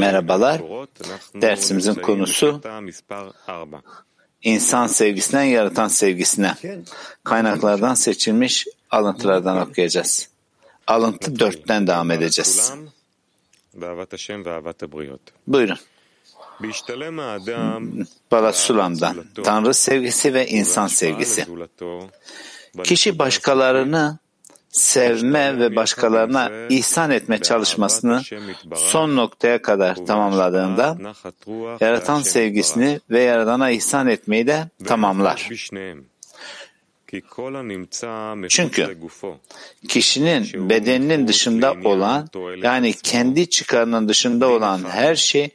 Merhabalar. Dersimizin konusu insan sevgisinden yaratan sevgisine. Kaynaklardan seçilmiş alıntılardan okuyacağız. Alıntı dörtten devam edeceğiz. Buyurun. Balasulam'dan. Tanrı sevgisi ve insan sevgisi. Kişi başkalarını sevme ve başkalarına ihsan etme çalışmasını son noktaya kadar tamamladığında yaratan sevgisini ve yaradana ihsan etmeyi de tamamlar. Çünkü kişinin bedeninin dışında olan yani kendi çıkarının dışında olan her şey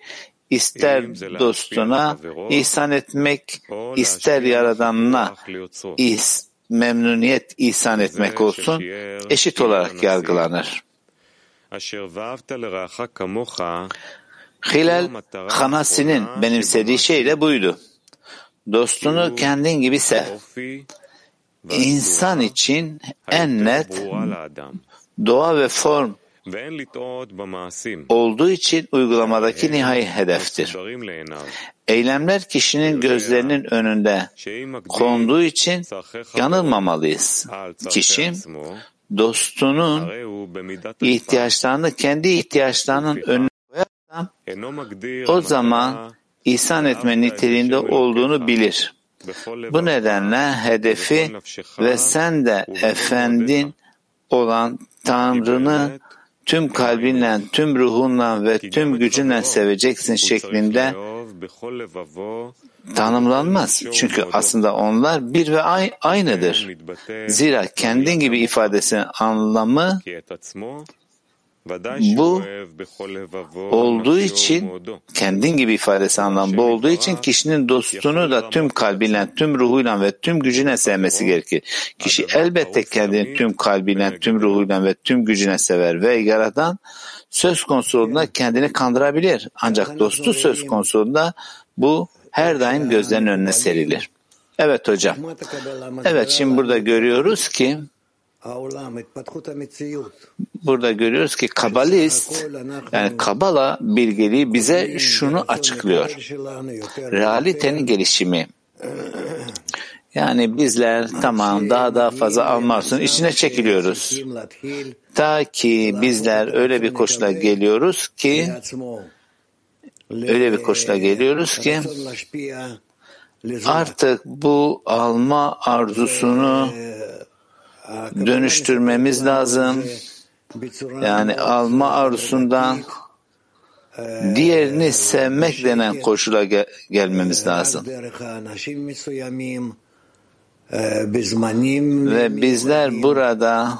ister dostuna ihsan etmek, ister yaradanına is, memnuniyet ihsan etmek olsun eşit olarak yargılanır. Hilal Hanasi'nin benimsediği şey de buydu. Dostunu kendin gibi sev. İnsan için en net doğa ve form olduğu için uygulamadaki nihai hedeftir. Eylemler kişinin gözlerinin önünde konduğu için yanılmamalıyız. Kişi dostunun ihtiyaçlarını kendi ihtiyaçlarının önüne koyarsa o zaman ihsan etme niteliğinde olduğunu bilir. Bu nedenle hedefi ve sen de efendin olan Tanrı'nı tüm kalbinle, tüm ruhunla ve tüm gücünle seveceksin şeklinde tanımlanmaz. Çünkü aslında onlar bir ve aynıdır. Zira kendin gibi ifadesinin anlamı bu olduğu için kendin gibi ifadesi anlamı bu olduğu için kişinin dostunu da tüm kalbiyle, tüm ruhuyla ve tüm gücüne sevmesi gerekir. Kişi elbette kendini tüm kalbiyle, tüm ruhuyla ve tüm gücüne sever ve yaradan söz konusu olduğunda kendini kandırabilir. Ancak dostu söz konusu olduğunda bu her daim gözlerin önüne serilir. Evet hocam. Evet şimdi burada görüyoruz ki Burada görüyoruz ki kabalist yani kabala bilgeliği bize şunu açıklıyor. Realitenin gelişimi. Yani bizler tamam daha daha fazla almasın içine çekiliyoruz. Ta ki bizler öyle bir koşula geliyoruz ki öyle bir koşula geliyoruz ki artık bu alma arzusunu dönüştürmemiz lazım. Yani alma arzusundan diğerini sevmek denen koşula gel- gelmemiz lazım. Ve bizler burada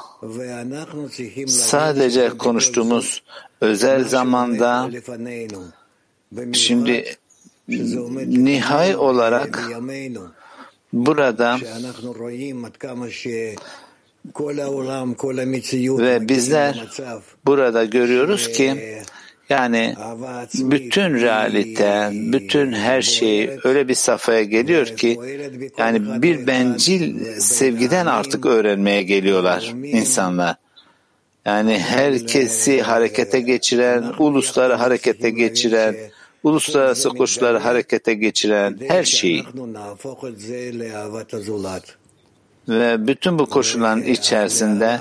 sadece konuştuğumuz özel zamanda şimdi nihai olarak burada ve bizler burada görüyoruz ki yani bütün realite, bütün her şey öyle bir safhaya geliyor ki yani bir bencil sevgiden artık öğrenmeye geliyorlar insanlar. Yani herkesi harekete geçiren, ulusları harekete geçiren, uluslararası koşulları harekete geçiren her şeyi ve bütün bu koşulların içerisinde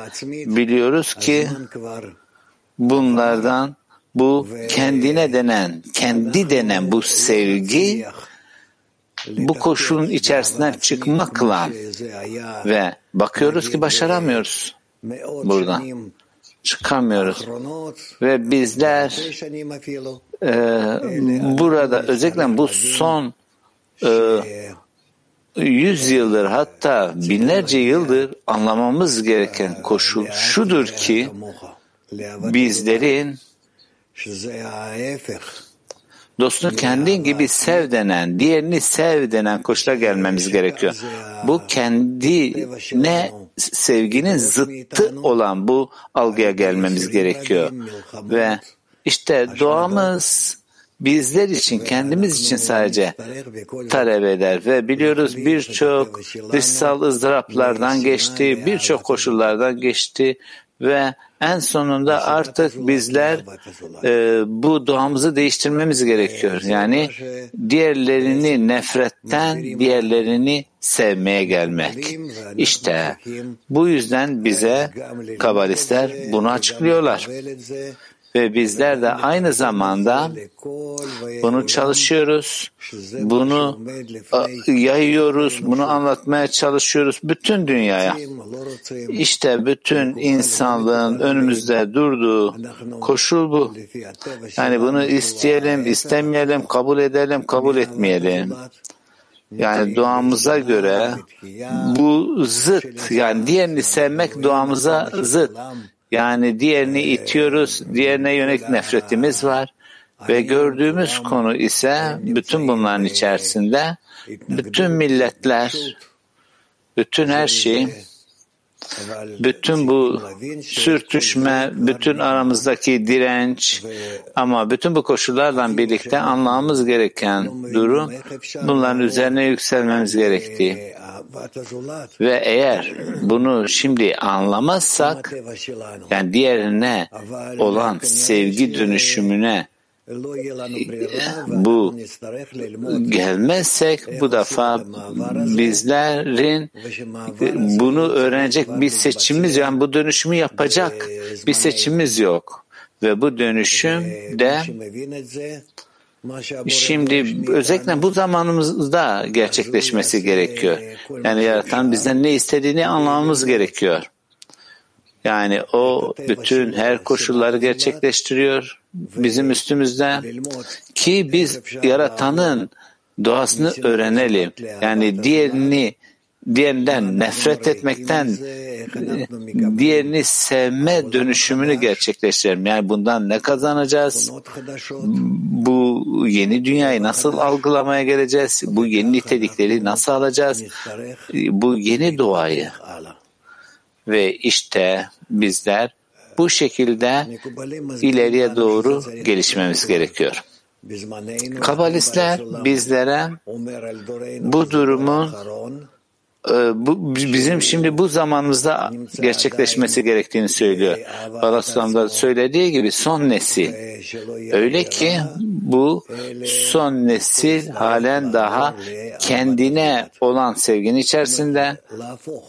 biliyoruz ki bunlardan bu kendine denen, kendi denen bu sevgi bu koşulun içerisinden çıkmakla ve bakıyoruz ki başaramıyoruz buradan. Çıkamıyoruz. Ve bizler e, burada özellikle bu son e, yüz yıldır hatta binlerce yıldır anlamamız gereken koşul şudur ki bizlerin dostunu kendin gibi sev denen, diğerini sev denen koşula gelmemiz gerekiyor. Bu kendine sevginin zıttı olan bu algıya gelmemiz gerekiyor. Ve işte doğamız bizler için, kendimiz için sadece talep eder ve biliyoruz birçok dışsal ızdıraplardan geçti, birçok koşullardan geçti ve en sonunda artık bizler e, bu duamızı değiştirmemiz gerekiyor. Yani diğerlerini nefretten diğerlerini sevmeye gelmek. İşte bu yüzden bize kabalistler bunu açıklıyorlar. Ve bizler de aynı zamanda bunu çalışıyoruz, bunu yayıyoruz, bunu anlatmaya çalışıyoruz bütün dünyaya. İşte bütün insanlığın önümüzde durduğu koşul bu. Yani bunu isteyelim, istemeyelim, kabul edelim, kabul etmeyelim. Yani duamıza göre bu zıt, yani diğerini sevmek duamıza zıt. Yani diğerini itiyoruz, diğerine yönelik nefretimiz var. Ve gördüğümüz konu ise bütün bunların içerisinde bütün milletler, bütün her şey, bütün bu sürtüşme, bütün aramızdaki direnç ama bütün bu koşullardan birlikte anlamamız gereken durum bunların üzerine yükselmemiz gerektiği. Ve eğer bunu şimdi anlamazsak, yani diğerine olan sevgi dönüşümüne bu gelmezsek bu defa bizlerin bunu öğrenecek bir seçimimiz yani bu dönüşümü yapacak bir seçimimiz yok. Ve bu dönüşüm de Şimdi özellikle bu zamanımızda gerçekleşmesi gerekiyor. Yani yaratan bizden ne istediğini anlamamız gerekiyor. Yani o bütün her koşulları gerçekleştiriyor bizim üstümüzde ki biz yaratanın doğasını öğrenelim. Yani diğerini diğerinden nefret etmekten diğerini sevme dönüşümünü gerçekleştirelim. Yani bundan ne kazanacağız? Bu yeni dünyayı nasıl algılamaya geleceğiz? Bu yeni nitelikleri nasıl alacağız? Bu yeni doğayı. Ve işte bizler bu şekilde ileriye doğru gelişmemiz gerekiyor. Kabalistler bizlere bu durumun e, bu, bizim şimdi bu zamanımızda gerçekleşmesi gerektiğini söylüyor. Balaslam'da söylediği gibi son nesil. Öyle ki bu son nesil halen daha kendine olan sevginin içerisinde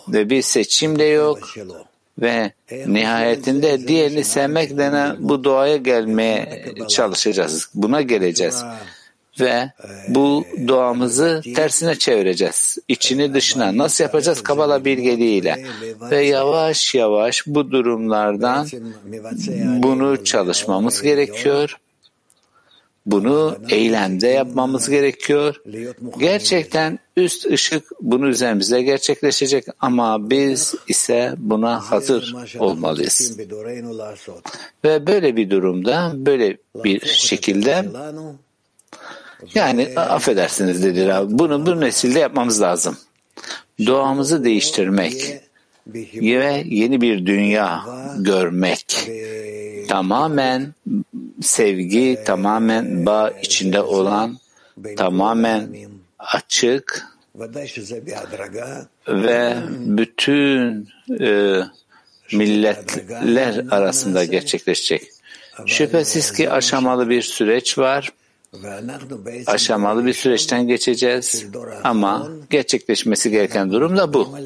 ve bir seçim de yok ve nihayetinde diğerini sevmek denen bu doğaya gelmeye çalışacağız. Buna geleceğiz. Ve bu doğamızı tersine çevireceğiz. İçini dışına. Nasıl yapacağız? Kabala bilgeliğiyle. Ve yavaş yavaş bu durumlardan bunu çalışmamız gerekiyor. Bunu eylemde yapmamız gerekiyor. Gerçekten üst ışık bunu üzerimizde gerçekleşecek ama biz ise buna hazır olmalıyız. Ve böyle bir durumda, böyle bir şekilde yani affedersiniz dediler abi. Bunu bu nesilde yapmamız lazım. Doğamızı değiştirmek ve yeni bir dünya görmek. Tamamen sevgi, tamamen bağ içinde olan, tamamen açık ve bütün e, milletler arasında gerçekleşecek. Şüphesiz ki aşamalı bir süreç var. Aşamalı bir süreçten geçeceğiz ama gerçekleşmesi gereken durum da bu.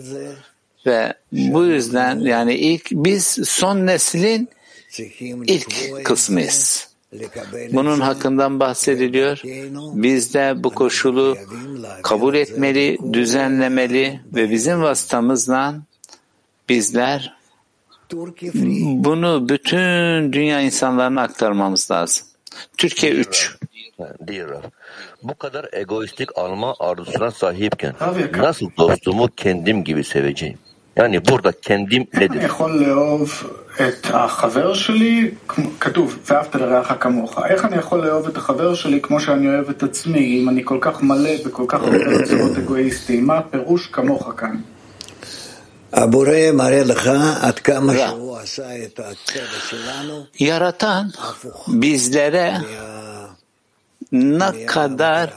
Ve bu yüzden yani ilk biz son neslin ilk kısmıyız. Bunun hakkından bahsediliyor. Biz de bu koşulu kabul etmeli, düzenlemeli ve bizim vasıtamızla bizler bunu bütün dünya insanlarına aktarmamız lazım. Türkiye 3 Bu kadar egoistik alma arzusuna sahipken nasıl dostumu kendim gibi seveceğim? Yani burada kendim nedir? את החבר שלי, כתוב, ואהבת לרעך כמוך. איך אני יכול לאהוב את החבר שלי כמו שאני אוהב את עצמי, אם אני כל כך מלא וכל כך הרבה רצונות אגואיסטיים? מה הפירוש כמוך כאן? הבורא מראה לך עד כמה שהוא עשה את הצבע שלנו. Yaratan bizlere ne kadar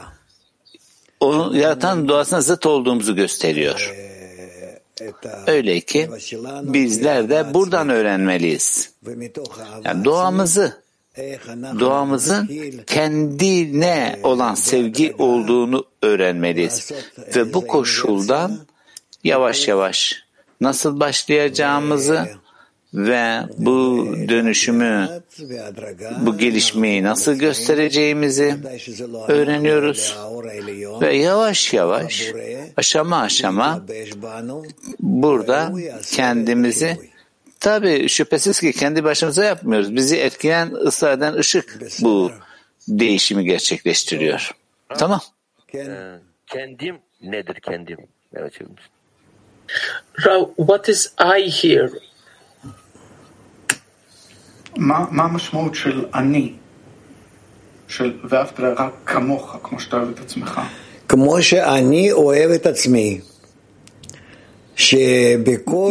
onu yaratan doğasına zıt olduğumuzu gösteriyor. Öyle ki bizler de buradan öğrenmeliyiz. Yani doğamızı doğamızın kendine olan sevgi olduğunu öğrenmeliyiz. Ve bu koşuldan yavaş yavaş nasıl başlayacağımızı ve bu dönüşümü, bu gelişmeyi nasıl göstereceğimizi öğreniyoruz. Ve yavaş yavaş, aşama aşama burada kendimizi Tabi şüphesiz ki kendi başımıza yapmıyoruz. Bizi etkileyen, ısrar eden ışık bu değişimi gerçekleştiriyor. Tamam. Kendim nedir kendim? Evet. Rav, what is I here? מה המשמעות של אני? של ואהבת לרעך כמוך, כמו שאתה אוהב את עצמך. כמו שאני אוהב את עצמי.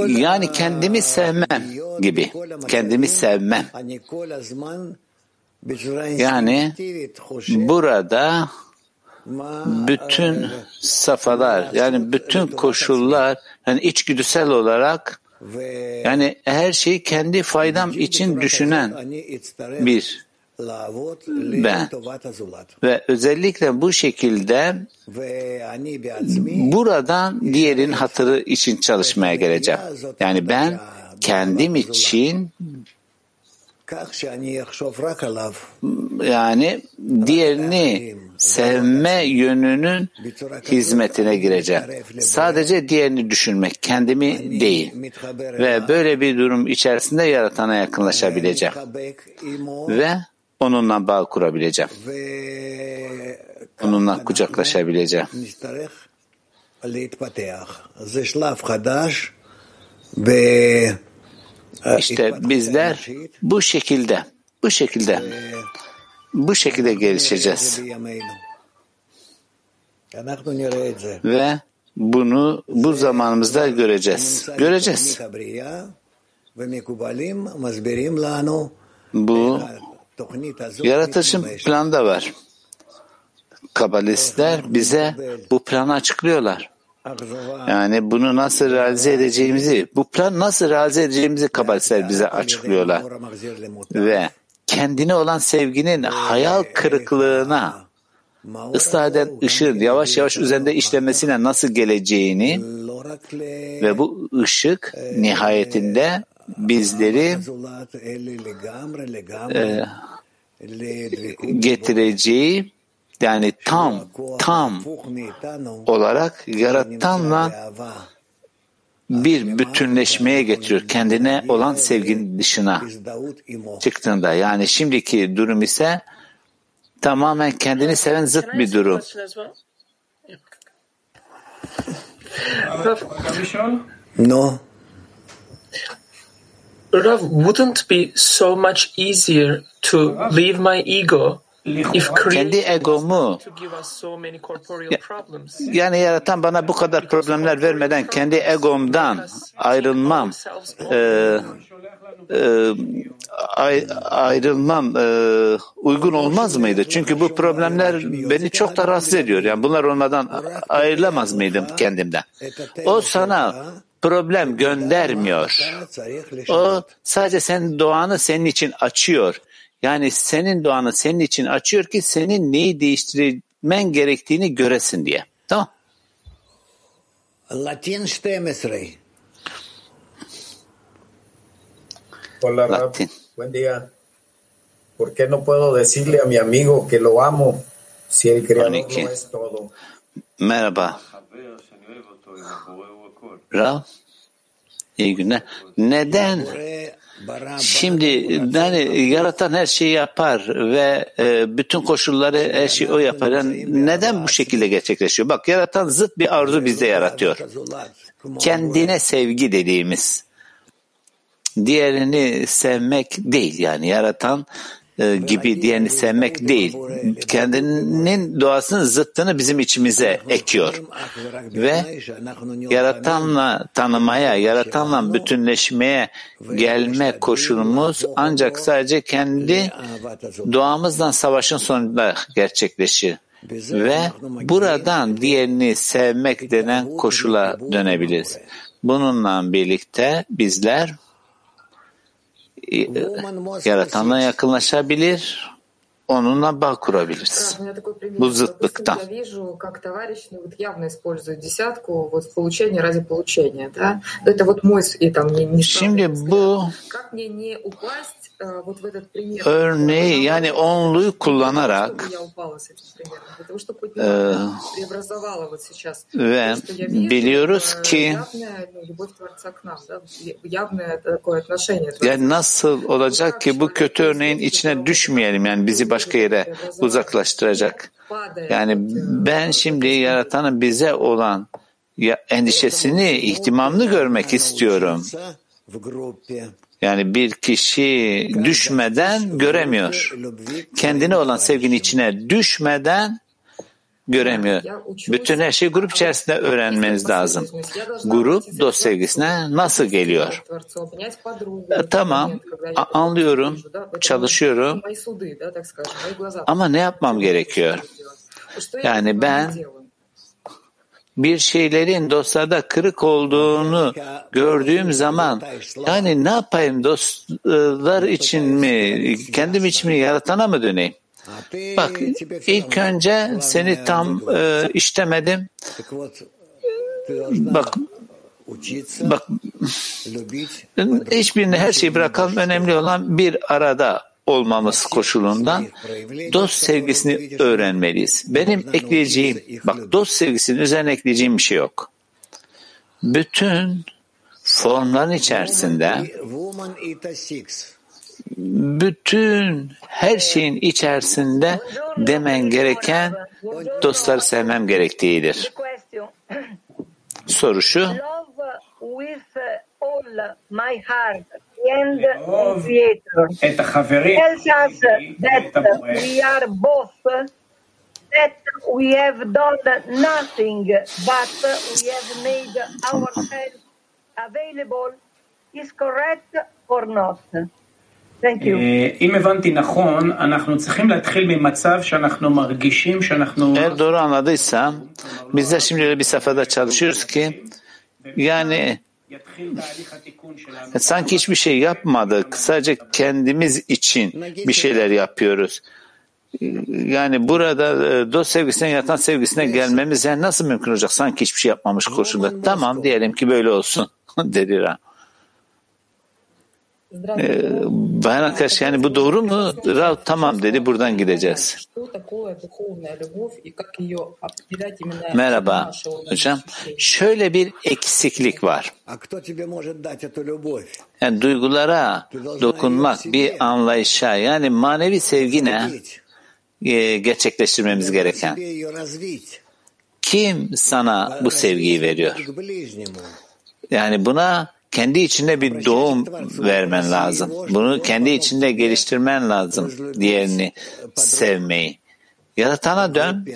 Yani kendimi sevmem gibi. Kendimi sevmem. Yani burada bütün safalar yani bütün koşullar yani içgüdüsel olarak yani her şeyi kendi faydam için düşünen bir ben. Ve özellikle bu şekilde buradan diğerin hatırı için çalışmaya geleceğim. Yani ben kendim için yani diğerini sevme yönünün hizmetine gireceğim. Sadece diğerini düşünmek, kendimi değil. Ve böyle bir durum içerisinde yaratana yakınlaşabileceğim. Ve onunla bağ kurabileceğim. Onunla kucaklaşabileceğim. İşte bizler bu şekilde, bu şekilde, bu şekilde gelişeceğiz. Ve bunu bu zamanımızda göreceğiz. Göreceğiz. Bu yaratışın planda var. Kabalistler bize bu planı açıklıyorlar. Yani bunu nasıl realize edeceğimizi, bu plan nasıl realize edeceğimizi kabalistler bize açıklıyorlar. Ve kendine olan sevginin hayal kırıklığına ıslah eden ışığın yavaş yavaş üzerinde işlemesine nasıl geleceğini ve bu ışık nihayetinde bizleri e, getireceği yani tam tam olarak yaratanla bir bütünleşmeye getiriyor. Kendine olan sevginin dışına çıktığında. Yani şimdiki durum ise tamamen kendini seven zıt bir durum. No. Rav, wouldn't be so much easier to leave my ego kendi egomu yani yaratan bana bu kadar problemler vermeden kendi egomdan ayrılmam e, e, ayrılmam e, uygun olmaz mıydı? Çünkü bu problemler beni çok da rahatsız ediyor. Yani bunlar olmadan ayrılamaz mıydım kendimden? O sana problem göndermiyor. O sadece sen doğanı senin için açıyor. Yani senin doğanı senin için açıyor ki senin neyi değiştirmen gerektiğini göresin diye. Tamam. Latin 12. Hola, Latin. Buen día. ¿Por qué no puedo decirle a mi amigo que lo amo si el creador no es todo? Merhaba. Rav. İyi günler. Neden Şimdi yani yaratan her şeyi yapar ve e, bütün koşulları her şeyi o yapar. Yani neden bu şekilde gerçekleşiyor? Bak yaratan zıt bir arzu bizde yaratıyor. Kendine sevgi dediğimiz. Diğerini sevmek değil yani yaratan gibi diğerini sevmek değil. Kendinin doğasının zıttını bizim içimize ekiyor. Ve yaratanla tanımaya, yaratanla bütünleşmeye gelme koşulumuz ancak sadece kendi doğamızdan savaşın sonunda gerçekleşir. Ve buradan diğerini sevmek denen koşula dönebiliriz. Bununla birlikte bizler yaratanla yakınlaşabilir, onunla bağ kurabiliriz. Bu zıtlıktan. Şimdi bu örneği yani onluyu kullanarak e, ve biliyoruz ki yani nasıl olacak ki bu kötü örneğin içine düşmeyelim yani bizi başka yere uzaklaştıracak. Yani ben şimdi yaratanın bize olan endişesini, ihtimamını görmek istiyorum. Yani bir kişi düşmeden göremiyor. Kendine olan sevginin içine düşmeden göremiyor. Bütün her şeyi grup içerisinde öğrenmeniz lazım. Grup dost sevgisine nasıl geliyor? E, tamam, anlıyorum, çalışıyorum ama ne yapmam gerekiyor? Yani ben bir şeylerin dostlarda kırık olduğunu gördüğüm zaman yani ne yapayım dostlar için mi kendim için mi yaratana mı döneyim? Bak ilk önce seni tam e, işlemedim. Bak bak hiçbirine her şeyi bırakalım. Önemli olan bir arada olmamız koşulundan dost sevgisini öğrenmeliyiz. Benim ekleyeceğim, bak dost sevgisinin üzerine ekleyeceğim bir şey yok. Bütün formların içerisinde bütün her şeyin içerisinde demen gereken dostları sevmem gerektiğidir. Soru şu. את החברים that we are both that we have done nothing but we have made ourselves available is correct or not? Thank you. אם הבנתי נכון, אנחנו צריכים להתחיל ממצב שאנחנו מרגישים שאנחנו... Eğer doğru anladıysam, bizler şimdi öyle bir safhada çalışıyoruz ki, yani sanki hiçbir şey yapmadık, sadece kendimiz için bir şeyler yapıyoruz. Yani burada dost sevgisine, yatan sevgisine gelmemiz yani nasıl mümkün olacak? Sanki hiçbir şey yapmamış koşulda. Tamam diyelim ki böyle olsun dedi Ra. Ee, bayan arkadaş yani bu doğru mu? Rav tamam dedi buradan gideceğiz. Merhaba hocam. Şöyle bir eksiklik var. Yani duygulara dokunmak bir anlayışa yani manevi sevgi ne? Ee, gerçekleştirmemiz gereken. Kim sana bu sevgiyi veriyor? Yani buna kendi içinde bir doğum vermen lazım. Bunu kendi içinde geliştirmen lazım. Diğerini sevmeyi. Yaratana dön.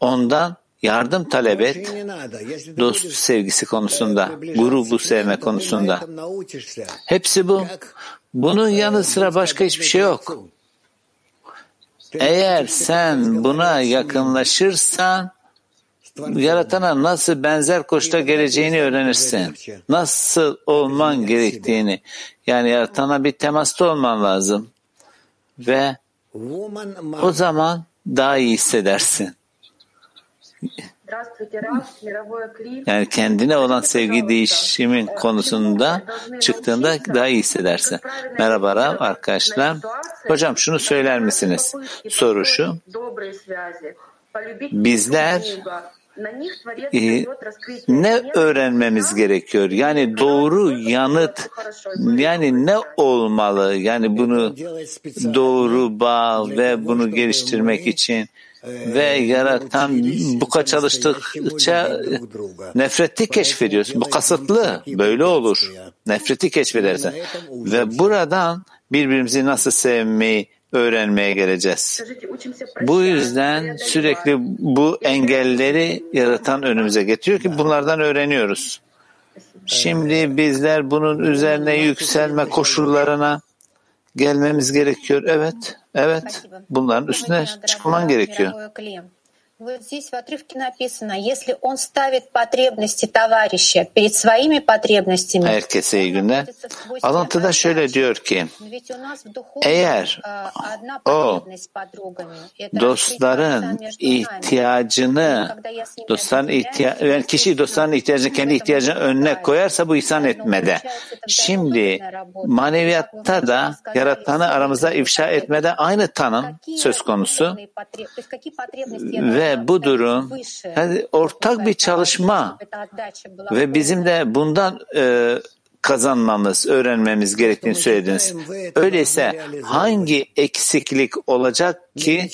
Ondan yardım talep et. Dost sevgisi konusunda, grubu sevme konusunda. Hepsi bu. Bunun yanı sıra başka hiçbir şey yok. Eğer sen buna yakınlaşırsan yaratana nasıl benzer koşta geleceğini öğrenirsin. Nasıl olman gerektiğini. Yani yaratana bir temasta olman lazım. Ve o zaman daha iyi hissedersin. Yani kendine olan sevgi değişimin konusunda çıktığında daha iyi hissedersin. Merhaba Rav arkadaşlar. Hocam şunu söyler misiniz? Soru şu. Bizler e, ne öğrenmemiz gerekiyor? Yani doğru yanıt yani ne olmalı? Yani bunu doğru bağ ve bunu geliştirmek için ve yaratan bu kadar çalıştıkça nefreti keşfediyorsun. Bu kasıtlı. Böyle olur. Nefreti keşfedersen. Ve buradan birbirimizi nasıl sevmeyi öğrenmeye geleceğiz. Bu yüzden sürekli bu engelleri yaratan önümüze getiriyor ki bunlardan öğreniyoruz. Şimdi bizler bunun üzerine yükselme koşullarına gelmemiz gerekiyor. Evet, evet. Bunların üstüne çıkman gerekiyor. Вот здесь в отрывке написано, если он ставит потребности товарища перед своими потребностями, Herkese iyi günler. Alıntıda şöyle diyor ki, eğer o dostların ihtiyacını, dostların ihtiya yani kişi dostların ihtiyacını kendi ihtiyacının önüne koyarsa bu ihsan etmede. Şimdi maneviyatta da yaratanı aramızda ifşa etmede aynı tanım söz konusu ve bu durum yani ortak bir çalışma ve bizim de bundan e, kazanmamız, öğrenmemiz gerektiğini söylediniz. Öyleyse hangi eksiklik olacak ki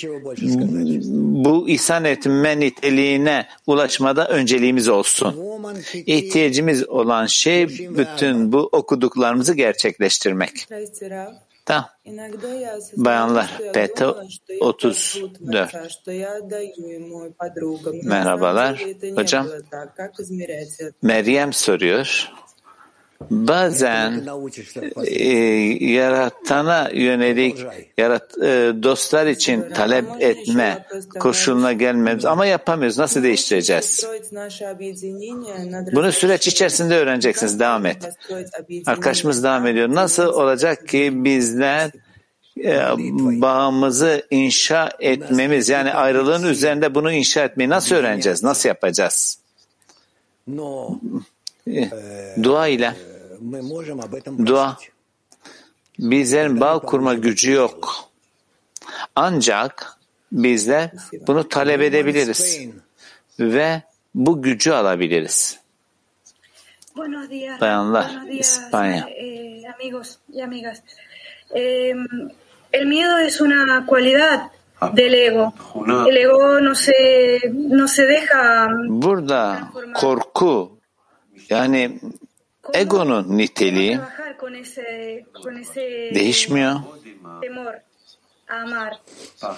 bu ihsan etme niteliğine ulaşmada önceliğimiz olsun? İhtiyacımız olan şey bütün bu okuduklarımızı gerçekleştirmek. Tamam. Bayanlar PT 34. Merhabalar. Hocam Meryem soruyor. Bazen e, yaratana yönelik yarat, e, dostlar için talep etme koşuluna gelmemiz ama yapamıyoruz. Nasıl değiştireceğiz? Bunu süreç içerisinde öğreneceksiniz. Devam et. Arkadaşımız devam ediyor. Nasıl olacak ki bizler e, bağımızı inşa etmemiz yani ayrılığın üzerinde bunu inşa etmeyi nasıl öğreneceğiz? Nasıl yapacağız? Dua ile dua bizlerin bağ kurma gücü yok. Ancak bizler bunu talep edebiliriz ve bu gücü alabiliriz. Bayanlar, İspanya. El miedo es una cualidad del ego. El ego no se no se deja Burada korku yani egonun niteliği değişmiyor.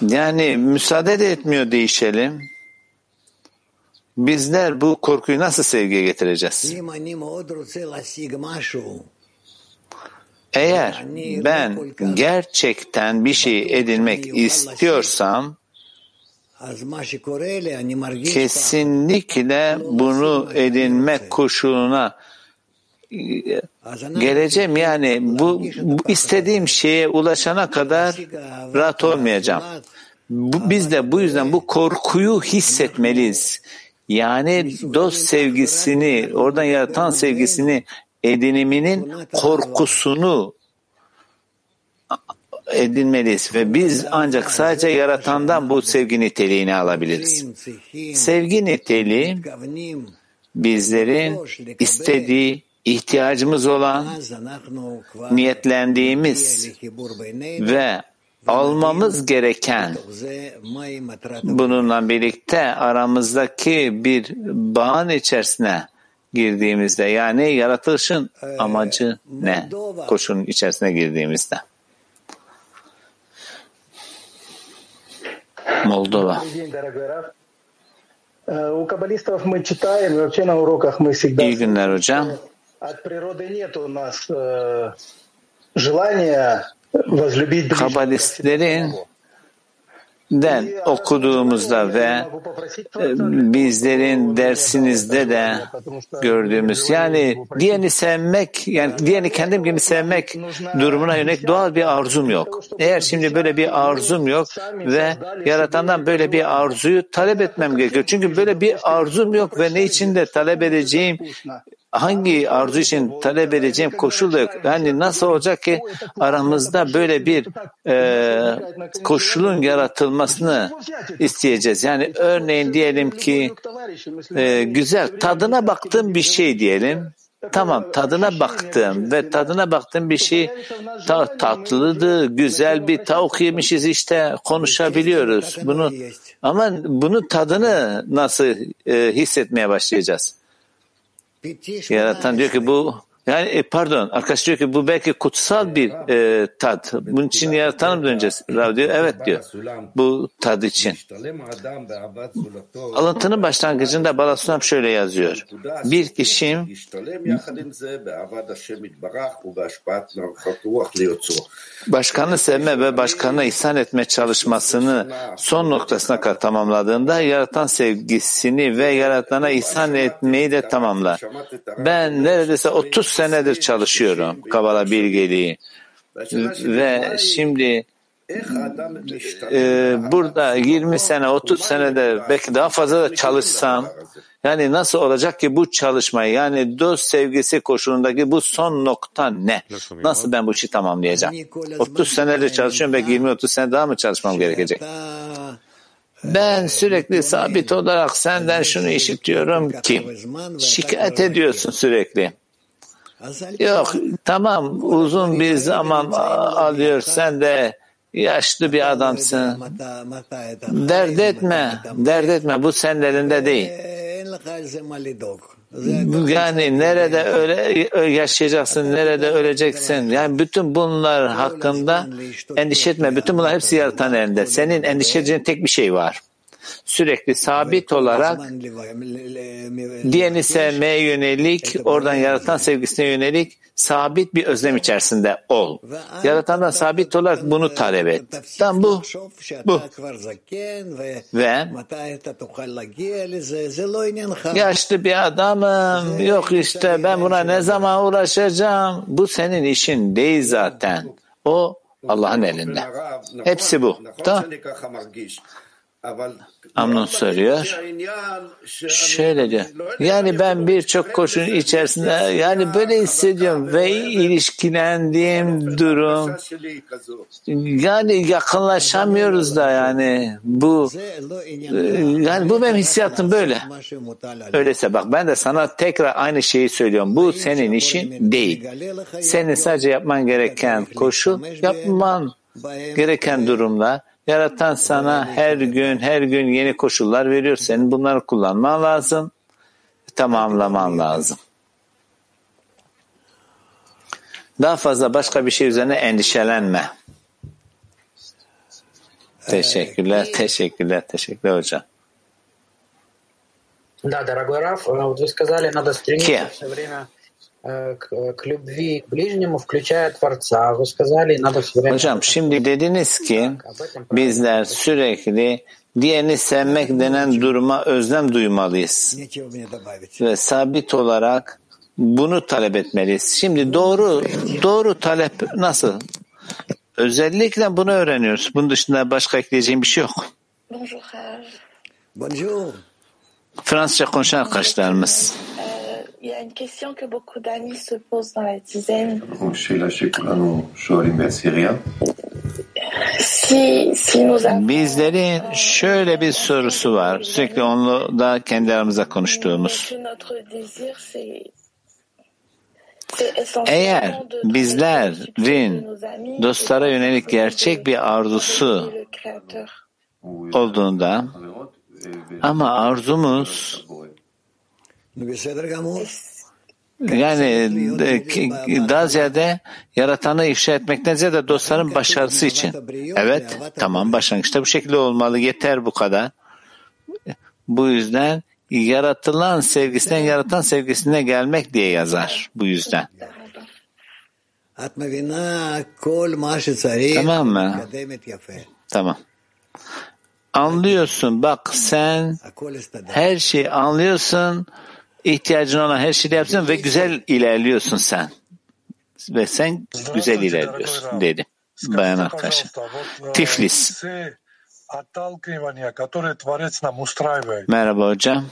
Yani müsaade de etmiyor değişelim. Bizler bu korkuyu nasıl sevgiye getireceğiz? Eğer ben gerçekten bir şey edinmek istiyorsam kesinlikle bunu edinmek koşuluna geleceğim. yani bu, bu istediğim şeye ulaşana kadar rahat olmayacağım. Bu, biz de bu yüzden bu korkuyu hissetmeliyiz. Yani dost sevgisini, oradan yaratan sevgisini ediniminin korkusunu edinmeliyiz ve biz ancak sadece yaratandan bu sevgi niteliğini alabiliriz. Sevgi niteliği bizlerin istediği, ihtiyacımız olan, niyetlendiğimiz ve almamız gereken bununla birlikte aramızdaki bir bağın içerisine girdiğimizde yani yaratılışın amacı ne? Koşunun içerisine girdiğimizde. Moldova. У каббалистов мы читаем, и вообще на уроках мы всегда... Günler hocam. От природы нет у нас э, желания возлюбить Kabalistlerin den okuduğumuzda ve bizlerin dersinizde de gördüğümüz yani diğerini sevmek yani diğerini kendim gibi sevmek durumuna yönelik doğal bir arzum yok. Eğer şimdi böyle bir arzum yok ve yaratandan böyle bir arzuyu talep etmem gerekiyor. Çünkü böyle bir arzum yok ve ne için de talep edeceğim hangi arzu için talep edeceğim koşul da yok. Yani nasıl olacak ki aramızda böyle bir e, koşulun yaratılmasını isteyeceğiz. Yani örneğin diyelim ki e, güzel tadına baktığım bir şey diyelim. Tamam tadına baktım ve tadına baktığım bir şey ta, tatlıdı, güzel bir tavuk yemişiz işte konuşabiliyoruz. Bunu ama bunun tadını nasıl e, hissetmeye başlayacağız? Yaratan diyor ki bu Yani e, pardon arkadaş diyor ki bu belki kutsal bir e, tat. Bunun için yaratanım döneceğiz. Rav diyor evet diyor. Bu tad için. Alıntının başlangıcında Balasulam şöyle yazıyor. Bir kişi başkanı sevme ve başkanına ihsan etme çalışmasını son noktasına kadar tamamladığında yaratan sevgisini ve yaratana ihsan etmeyi de tamamlar. Ben neredeyse 30 senedir çalışıyorum Kabala bilgeliği ve şimdi e, burada 20 sene 30 senede belki daha fazla da çalışsam yani nasıl olacak ki bu çalışmayı yani dost sevgisi koşulundaki bu son nokta ne? Nasıl ben bu işi tamamlayacağım? 30 senedir çalışıyorum belki 20-30 sene daha mı çalışmam gerekecek? Ben sürekli sabit olarak senden şunu işitiyorum ki şikayet ediyorsun sürekli. Yok tamam uzun bir zaman alıyor. Sen de yaşlı bir adamsın. Dert etme, dert etme. Bu senin elinde değil. Yani nerede öyle yaşayacaksın, nerede öleceksin. Yani bütün bunlar hakkında endişe etme. Bütün bunlar hepsi yaratan elinde. Senin endişe edeceğin tek bir şey var sürekli sabit olarak diğerini sevmeye yönelik, oradan yaratan sevgisine yönelik sabit bir özlem içerisinde ol. Yaratandan sabit olarak bunu talep et. Tam bu. Bu. Ve yaşlı bir adamım, yok işte ben buna ne zaman uğraşacağım. Bu senin işin değil zaten. O Allah'ın elinde. Hepsi bu. Tamam. Amnon soruyor. Şöyle diyor. Yani ben birçok koşun içerisinde yani böyle hissediyorum ve ilişkilendiğim durum yani yakınlaşamıyoruz da yani bu yani bu benim hissiyatım böyle. Öyleyse bak ben de sana tekrar aynı şeyi söylüyorum. Bu senin işin değil. Senin sadece yapman gereken koşu yapman gereken durumlar Yaratan sana her gün her gün yeni koşullar veriyor. Senin bunları kullanman lazım. Tamamlaman lazım. Daha fazla başka bir şey üzerine endişelenme. Teşekkürler, teşekkürler, teşekkürler hocam. Да, дорогой Раф, вот вы сказали, надо стремиться все время к, к любви к ближнему, включая Творца. Вы сказали, надо все время... Hocam şimdi dediniz ki bizler sürekli diğerini sevmek denen duruma özlem duymalıyız. Ve sabit olarak bunu talep etmeliyiz. Şimdi doğru doğru talep nasıl? Özellikle bunu öğreniyoruz. Bunun dışında başka ekleyeceğim bir şey yok. Bonjour. Fransızca konuşan arkadaşlarımız. Il y a une question que beaucoup d'amis se posent dans la dizaine. Si, si nous avons... Bizlerin şöyle bir sorusu var. Sürekli onunla da kendi aramızda konuştuğumuz. Eğer bizlerin dostlara yönelik gerçek bir arzusu olduğunda ama arzumuz yani daha ziyade yaratanı ifşa etmekten ziyade dostların başarısı için. Evet, tamam başlangıçta bu şekilde olmalı. Yeter bu kadar. Bu yüzden yaratılan sevgisinden yaratan sevgisine gelmek diye yazar. Bu yüzden. Tamam mı? Tamam. Anlıyorsun. Bak sen her şeyi anlıyorsun ihtiyacın olan her şeyi yapsın ve güzel ilerliyorsun sen. Ve sen güzel ilerliyorsun dedi. Bayan arkadaşım. Tiflis. Merhaba hocam.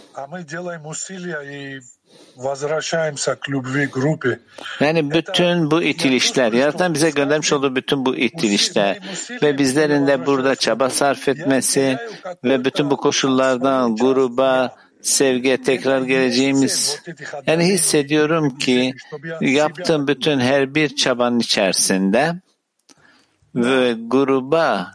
Yani bütün bu itilişler, yaratan bize göndermiş olduğu bütün bu itilişler ve bizlerin de burada çaba sarf etmesi ve bütün bu koşullardan gruba, sevgiye tekrar geleceğimiz yani hissediyorum ki yaptığım bütün her bir çabanın içerisinde ve gruba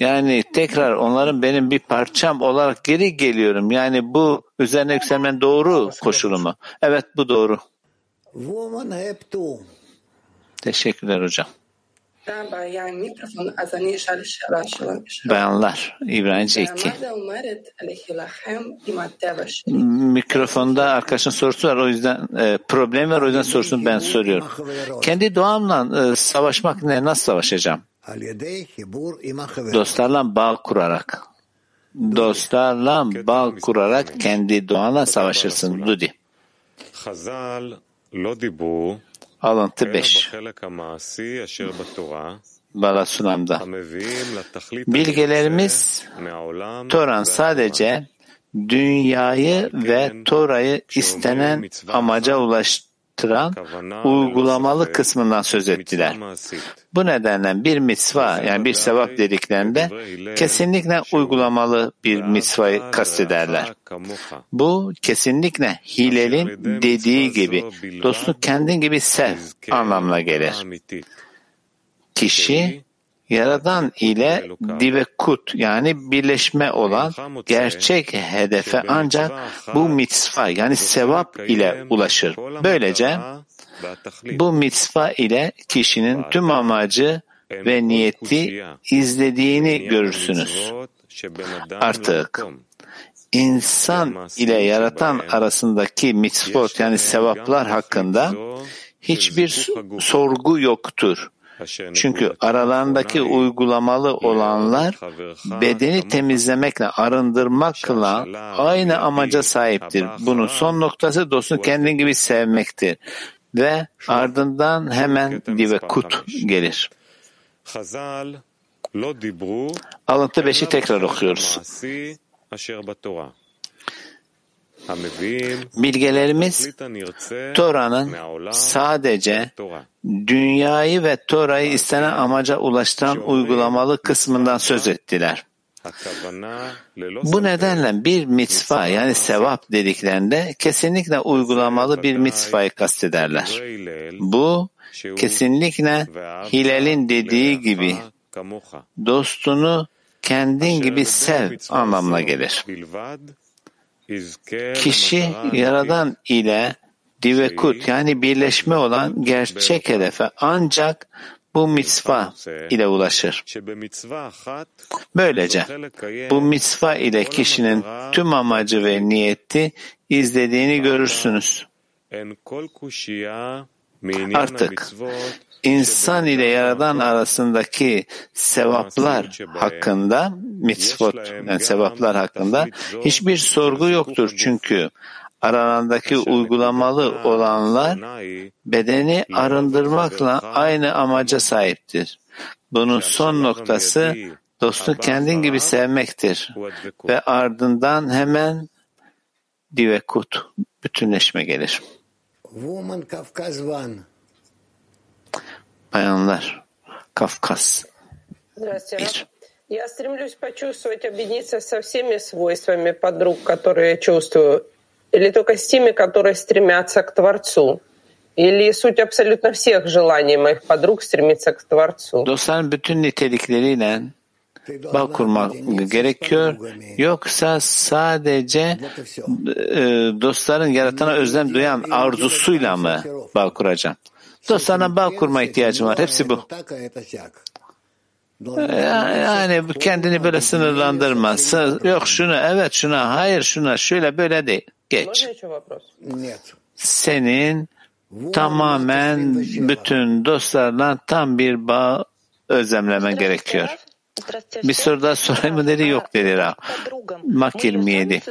yani tekrar onların benim bir parçam olarak geri geliyorum. Yani bu üzerine yükselmen doğru koşulu mu? Evet bu doğru. Teşekkürler hocam. Bayanlar, İbranice 2. Mikrofonda arkadaşın sorusu var o yüzden e, problem var o yüzden sorusunu ben soruyorum. Kendi doğamla e, savaşmak ne? Nasıl savaşacağım? Dostlarla bağ kurarak. Dostlarla bağ kurarak kendi doğanla savaşırsın. Dudi. Alıntı 5. Balasunam'da. Bilgelerimiz Toran sadece dünyayı ve Tora'yı istenen amaca ulaştıran uygulamalı kısmından söz ettiler. Bu nedenle bir mitzva yani bir sevap dediklerinde kesinlikle uygulamalı bir mitzvayı kastederler. Bu kesinlikle Hilel'in dediği gibi dostunu kendin gibi sev anlamına gelir. Kişi Yaradan ile divekut yani birleşme olan gerçek hedefe ancak bu mitzva yani sevap ile ulaşır. Böylece bu mitzva ile kişinin tüm amacı ve niyeti izlediğini görürsünüz. Artık insan ile yaratan arasındaki mitzvot yani sevaplar hakkında hiçbir sorgu yoktur. Çünkü aralarındaki uygulamalı olanlar bedeni temizlemekle, arındırmakla aynı amaca sahiptir. Bunun son noktası dostunu kendin gibi sevmektir. Ve ardından hemen divekut gelir. Alıntı 5'i tekrar okuyoruz. Bilgelerimiz Tora'nın sadece dünyayı ve Tora'yı istenen amaca ulaştıran uygulamalı kısmından söz ettiler. Bu nedenle bir mitzva yani sevap dediklerinde kesinlikle uygulamalı bir mitzvayı kastederler. Bu kesinlikle Hilal'in dediği gibi dostunu kendin gibi sev anlamına gelir. Kişi Yaradan ile divekut yani birleşme olan gerçek hedefe ancak bu mitzva ile ulaşır. Böylece bu mitzva ile kişinin tüm amacı ve niyeti izlediğini görürsünüz. Artık insan ile Yaradan arasındaki sevaplar hakkında, mitzvot yani sevaplar hakkında hiçbir sorgu yoktur. Çünkü aralarındaki uygulamalı olanlar bedeni arındırmakla aynı amaca sahiptir. Bunun son noktası dostu kendin gibi sevmektir ve ardından hemen divekut, bütünleşme gelir. Bayanlar, Kafkas. Здравствуйте. Я стремлюсь почувствовать, объединиться со всеми свойствами подруг, которые я чувствую, или только с теми, которые стремятся к Творцу? Или суть абсолютно всех желаний моих подруг стремиться к Творцу? Dostların bütün nitelikleriyle bağ kurmak gerekiyor. Yoksa sadece e, dostların yaratana özlem duyan arzusuyla mı bağ kuracağım? Dostlarına bağ kurma ihtiyacım var. Hepsi bu. Yani kendini böyle sınırlandırma. Yok şunu, evet şuna, hayır şuna, şöyle böyle değil. Geç. Senin tamamen bütün dostlarla tam bir bağ özlemlemen gerekiyor. Bir soru daha sorayım mı dedi yok dedi Rav. Mak 27.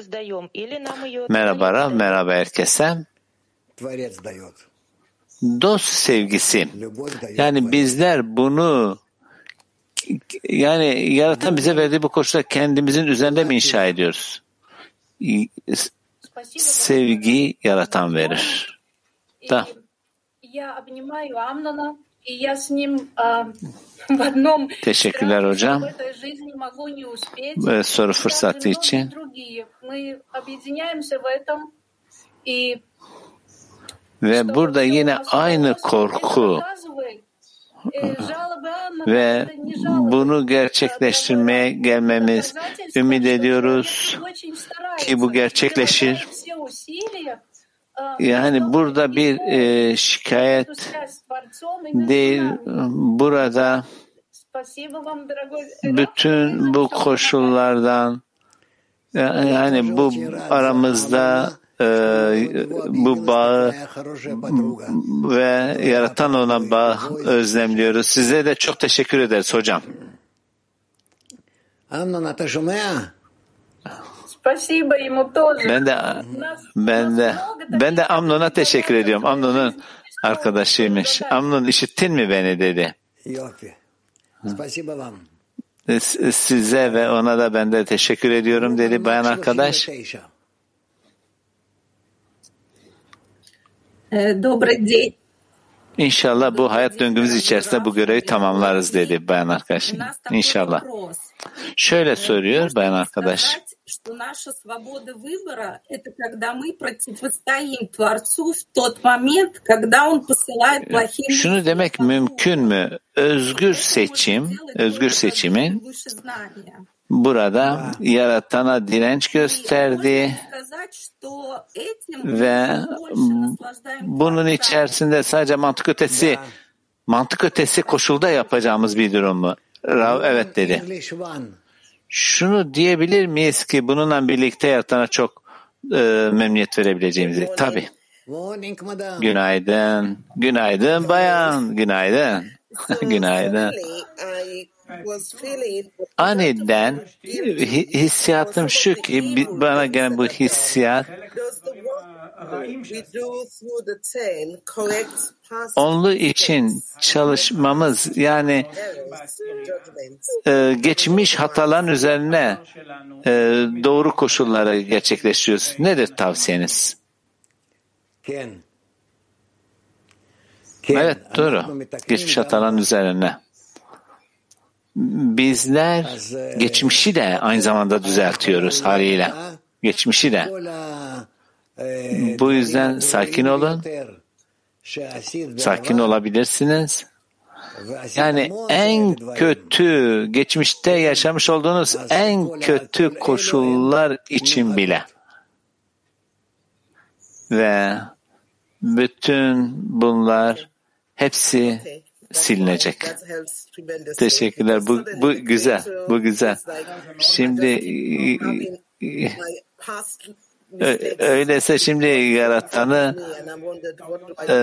Merhaba Rav, merhaba herkese. Dost sevgisi. Yani bizler bunu yani yaratan bize verdiği bu koşulda kendimizin üzerinde mi inşa ediyoruz? Sevgi yaratan verir. Da. Teşekkürler hocam. Soru fırsatı için. Ve burada yine aynı korku ve bunu gerçekleştirmeye gelmemiz ümit ediyoruz ki bu gerçekleşir Yani burada bir e, şikayet değil. Burada bütün bu koşullardan yani bu aramızda e, bu bağı ve yaratan olan bağı özlemliyoruz. Size de çok teşekkür ederiz hocam. Ben de ben de ben de Amnon'a teşekkür ediyorum. Amnon'un arkadaşıymış. Amnon işittin mi beni dedi. Size ve ona da ben de teşekkür ediyorum dedi bayan arkadaş. Добрый день. İnşallah bu hayat döngümüz içerisinde bu görevi tamamlarız dedi bayan arkadaş. İnşallah. Şöyle soruyor bayan arkadaş. что наша свобода выбора – это когда мы противостоим Творцу в тот момент, когда Он посылает плохие Şunu demek mümkün mü? Özgür seçim, özgür seçimin burada yaratana direnç gösterdi ve bunun içerisinde sadece mantık ötesi mantık ötesi koşulda yapacağımız bir durum mu? Rav evet dedi. Şunu diyebilir miyiz ki bununla birlikte yaratana çok e, memnuniyet verebileceğimizi? Tabii. Günaydın. Günaydın bayan. Günaydın. Günaydın. Aniden hissiyatım şu ki bana gelen bu hissiyat onlu için çalışmamız yani e, geçmiş hataların üzerine e, doğru koşullara gerçekleştiriyoruz. Nedir tavsiyeniz? Evet doğru. Geçmiş hataların üzerine. Bizler geçmişi de aynı zamanda düzeltiyoruz haliyle. Geçmişi de. Bu yüzden sakin olun. Sakin olabilirsiniz. Yani en kötü, geçmişte yaşamış olduğunuz en kötü koşullar için bile. Ve bütün bunlar hepsi silinecek. Teşekkürler. Bu, bu güzel. Bu güzel. Şimdi öyleyse şimdi yaratanı e,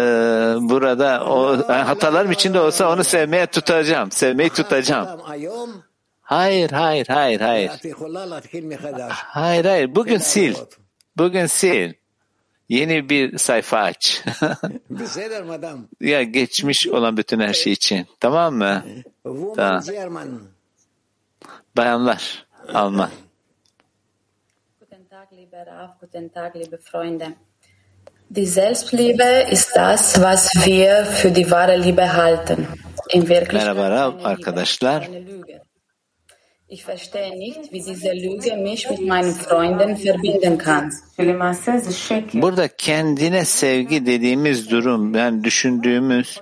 burada o hatalarım içinde olsa onu sevmeye tutacağım. Sevmeyi tutacağım. Hayır, hayır, hayır, hayır. Hayır, hayır. Bugün sil. Bugün sil. Yeni bir sayfa aç. ya geçmiş olan bütün her şey için. Tamam mı? Tamam. Bayanlar, Alman. Guten Tag, lieber Rav. Guten Tag, liebe Freunde. Die Selbstliebe ist das, was wir für die wahre Liebe halten. In Wirklichkeit Merhaba Rav arkadaşlar. Ich verstehe nicht, wie diese Lüge mich mit meinen Freunden verbinden kann. Burada kendine sevgi dediğimiz durum yani düşündüğümüz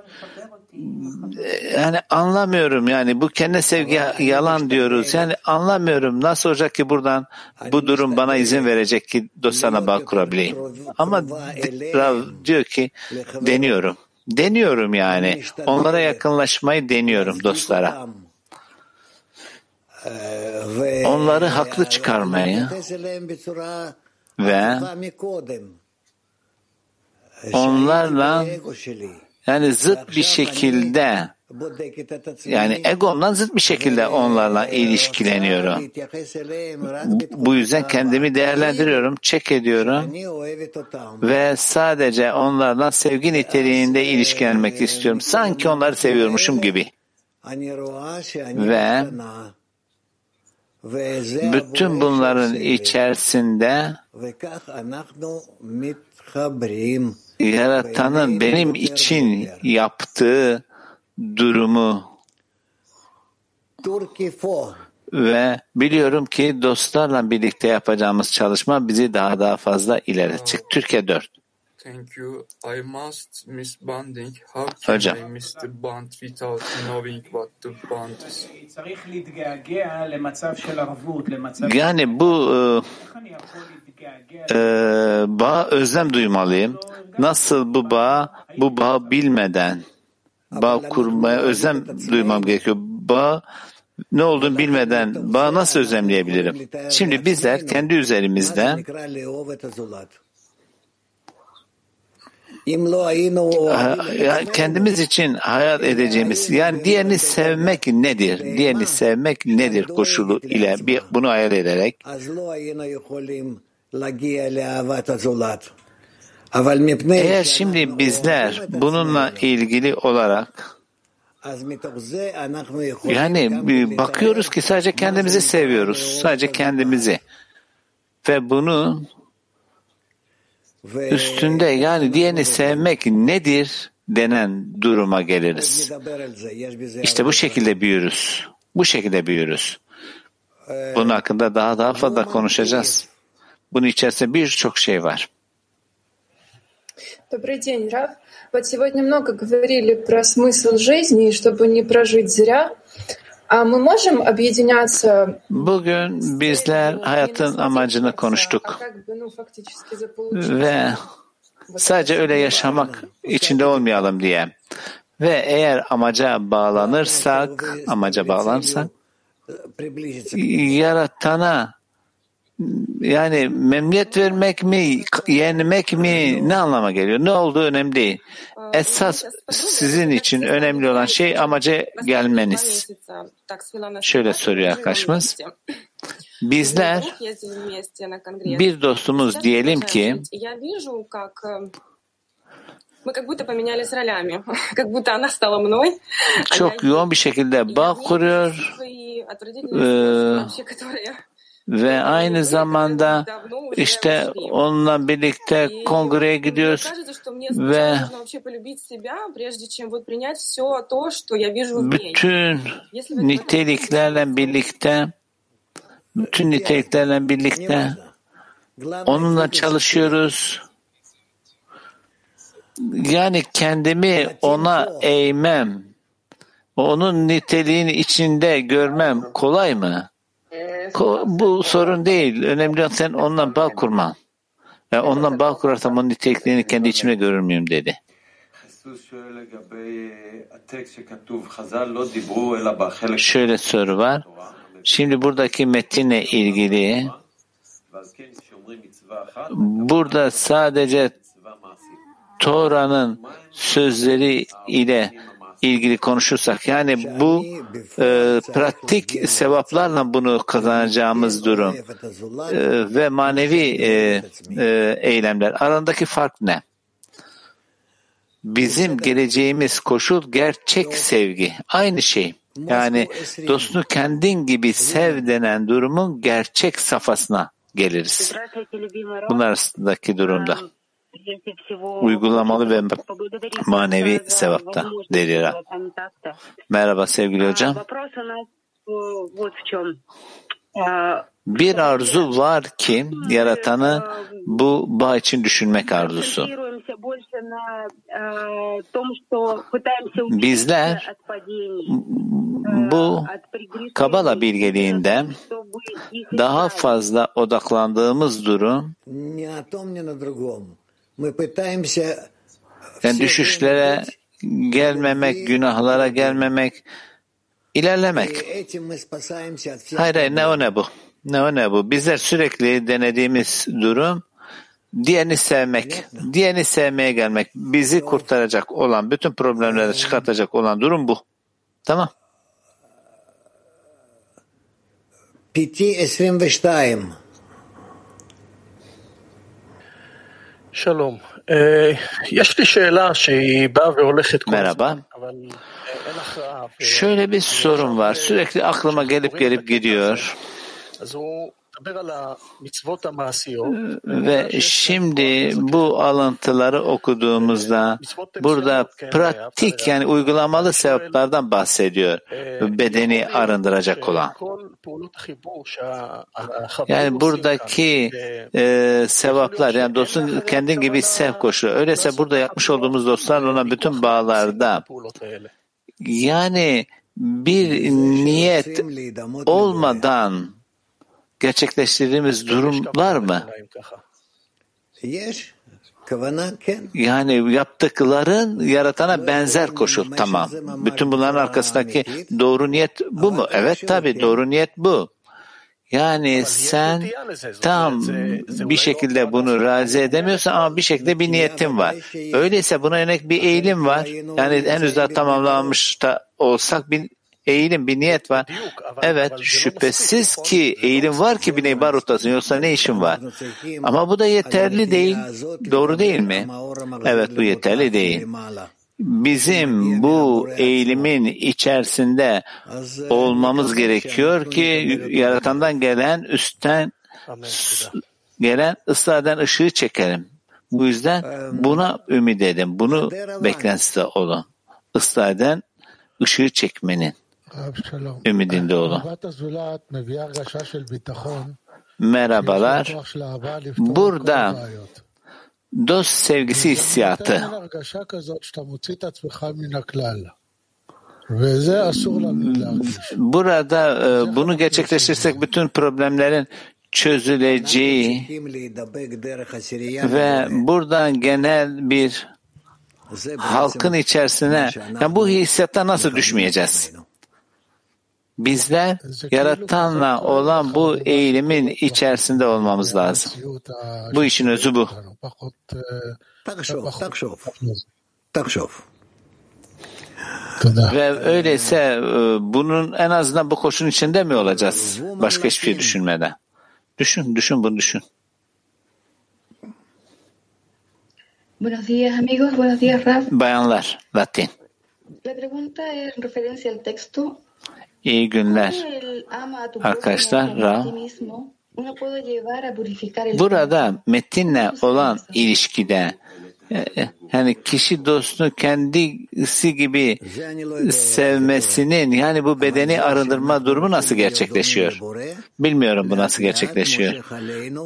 yani anlamıyorum yani bu kendine sevgi yalan diyoruz. Yani anlamıyorum nasıl olacak ki buradan bu durum bana izin verecek ki dostlarına bağ kurabileyim. Ama Rav diyor ki deniyorum. Deniyorum yani. Onlara yakınlaşmayı deniyorum dostlara. Onları haklı çıkarmayı ve onlarla yani zıt bir şekilde yani egomdan zıt bir şekilde onlarla ilişkileniyorum. Bu yüzden kendimi değerlendiriyorum, çek ediyorum ve sadece onlarla sevgi niteliğinde ilişkilenmek istiyorum. Sanki onları seviyormuşum gibi. Ve bütün bunların içerisinde yaratanın benim için yaptığı durumu ve biliyorum ki dostlarla birlikte yapacağımız çalışma bizi daha daha fazla ilerletecek. Türkiye 4. Thank you. I must miss bonding. How can Hocam. I miss the bond without knowing what the bond is? Yani bu e, e, bağ özlem duymalıyım. Nasıl bu bağ, bu bağ bilmeden bağ kurmaya özlem duymam gerekiyor. Bağ ne olduğunu bilmeden bağ nasıl özlemleyebilirim? Şimdi bizler kendi üzerimizde kendimiz için hayal edeceğimiz yani diğerini sevmek nedir? Diğerini sevmek nedir koşulu ile bir, bunu hayal ederek eğer şimdi bizler bununla ilgili olarak yani bakıyoruz ki sadece kendimizi seviyoruz. Sadece kendimizi. Ve bunun üstünde yani diğerini sevmek nedir denen duruma geliriz. İşte bu şekilde büyürüz. Bu şekilde büyürüz. Bunun hakkında daha daha fazla konuşacağız. Bunun içerisinde birçok şey var. Добрый день, Раф. Вот сегодня много говорили про смысл жизни, чтобы не прожить зря. Bugün bizler hayatın amacını konuştuk. ve sadece öyle yaşamak içinde olmayalım diye. Ve eğer amaca bağlanırsak, amaca bağlanırsak, yaratana yani memnuniyet vermek mi, yenmek mi ne anlama geliyor? Ne olduğu önemli değil. Esas sizin için önemli olan şey amaca gelmeniz. Şöyle soruyor arkadaşımız. Bizler bir dostumuz diyelim ki çok yoğun bir şekilde bağ kuruyor ve aynı zamanda işte onunla birlikte kongreye gidiyoruz ve bütün niteliklerle birlikte bütün niteliklerle birlikte onunla çalışıyoruz. Yani kendimi ona eğmem, onun niteliğini içinde görmem kolay mı? Bu sorun değil. Önemli olan sen onunla bağ kurman. Yani onunla bağ kurarsam onun niteliklerini kendi içimde görür müyüm dedi. Şöyle soru var. Şimdi buradaki metinle ilgili burada sadece Tora'nın sözleri ile ilgili konuşursak yani bu e, pratik sevaplarla bunu kazanacağımız durum e, ve manevi e, e, eylemler arasındaki fark ne? Bizim geleceğimiz koşul gerçek sevgi. Aynı şey. Yani dostunu kendin gibi sev denen durumun gerçek safhasına geliriz. Bunlar arasındaki durumda uygulamalı ve manevi sevapta delira. Merhaba sevgili hocam. Bir arzu var ki yaratanı bu bağ için düşünmek arzusu. Bizler bu Kabala bilgeliğinde daha fazla odaklandığımız durum yani düşüşlere gelmemek, günahlara gelmemek, ilerlemek. Hayır hayır ne o ne bu? Ne o ne bu? Bizler sürekli denediğimiz durum diğerini sevmek, diğerini sevmeye gelmek, bizi kurtaracak olan, bütün problemleri çıkartacak olan durum bu. Tamam. PT 22 Merhaba. Şöyle bir sorun var. Sürekli aklıma gelip gelip gidiyor. Ve şimdi bu alıntıları okuduğumuzda burada pratik yani uygulamalı sevaplardan bahsediyor. Bedeni arındıracak olan. Yani buradaki e, sevaplar yani dostun kendin gibi sev koşu. Öyleyse burada yapmış olduğumuz dostlar olan bütün bağlarda yani bir niyet olmadan gerçekleştirdiğimiz durumlar mı? Yani yaptıkların yaratana benzer koşul. Tamam. Bütün bunların arkasındaki doğru niyet bu mu? Evet tabi doğru niyet bu. Yani sen tam bir şekilde bunu razı edemiyorsan ama bir şekilde bir niyetin var. Öyleyse buna yönelik bir eğilim var. Yani henüz daha tamamlanmış da olsak bir eğilim, bir niyet var. Evet, şüphesiz ki eğilim var ki bir barutasın, yoksa ne işin var? Ama bu da yeterli değil. Doğru değil mi? Evet, bu yeterli değil. Bizim bu eğilimin içerisinde olmamız gerekiyor ki yaratandan gelen üstten gelen ısladan ışığı çekelim. Bu yüzden buna ümit edin. Bunu beklentisi olun. Isladan ışığı çekmenin ümidinde olun. Merhabalar. Burada dost sevgisi hissiyatı. Burada bunu gerçekleştirsek bütün problemlerin çözüleceği ve buradan genel bir halkın içerisine yani bu hissiyata nasıl düşmeyeceğiz? Bizler yaratanla olan bu eğilimin içerisinde olmamız lazım. Bu işin özü bu. Ve öyleyse e, bunun en azından bu koşun içinde mi olacağız? Başka hiçbir şey düşünmeden. Düşün, düşün bunu düşün. Buenos días amigos, buenos días Raf. Bayanlar, Latin. La pregunta es en referencia al texto. İyi günler. Arkadaşlar, Ra. Burada metinle olan ilişkide yani kişi dostunu kendisi gibi sevmesinin yani bu bedeni arındırma durumu nasıl gerçekleşiyor? Bilmiyorum bu nasıl gerçekleşiyor.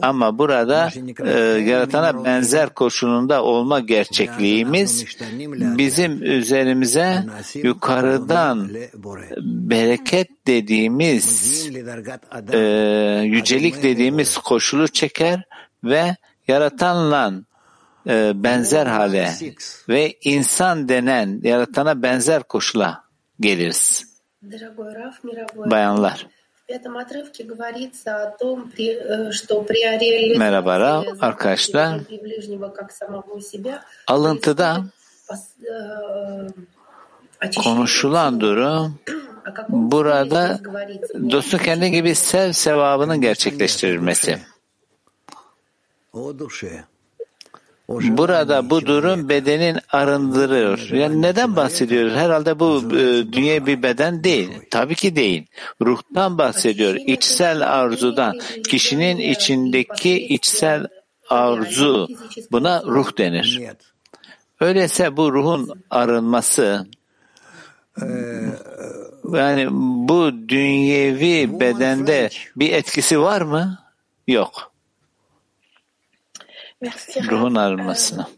Ama burada e, yaratana benzer koşulunda olma gerçekliğimiz bizim üzerimize yukarıdan bereket dediğimiz e, yücelik dediğimiz koşulu çeker ve yaratanla e, benzer hale ve insan denen yaratana benzer koşula geliriz. Bayanlar. Merhaba arkadaşlar. Alıntıda konuşulan durum burada dostu kendi gibi sev sevabının gerçekleştirilmesi. Burada bu durum bedenin arındırıyor. Yani neden bahsediyoruz? Herhalde bu e, dünya bir beden değil. Tabii ki değil. Ruhtan bahsediyor. İçsel arzudan. Kişinin içindeki içsel arzu. Buna ruh denir. Öyleyse bu ruhun arınması yani bu dünyevi bedende bir etkisi var mı? Yok ruhun arınmasına.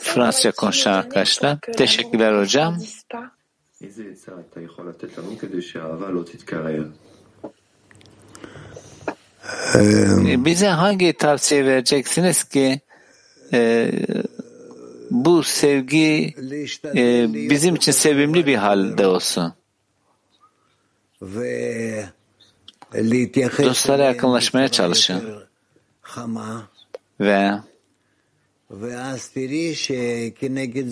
Fransızca konuşan arkadaşlar. Teşekkürler hocam. Bize hangi tavsiye vereceksiniz ki e, bu sevgi e, bizim için sevimli bir halde olsun? Dostlara yakınlaşmaya çalışın ve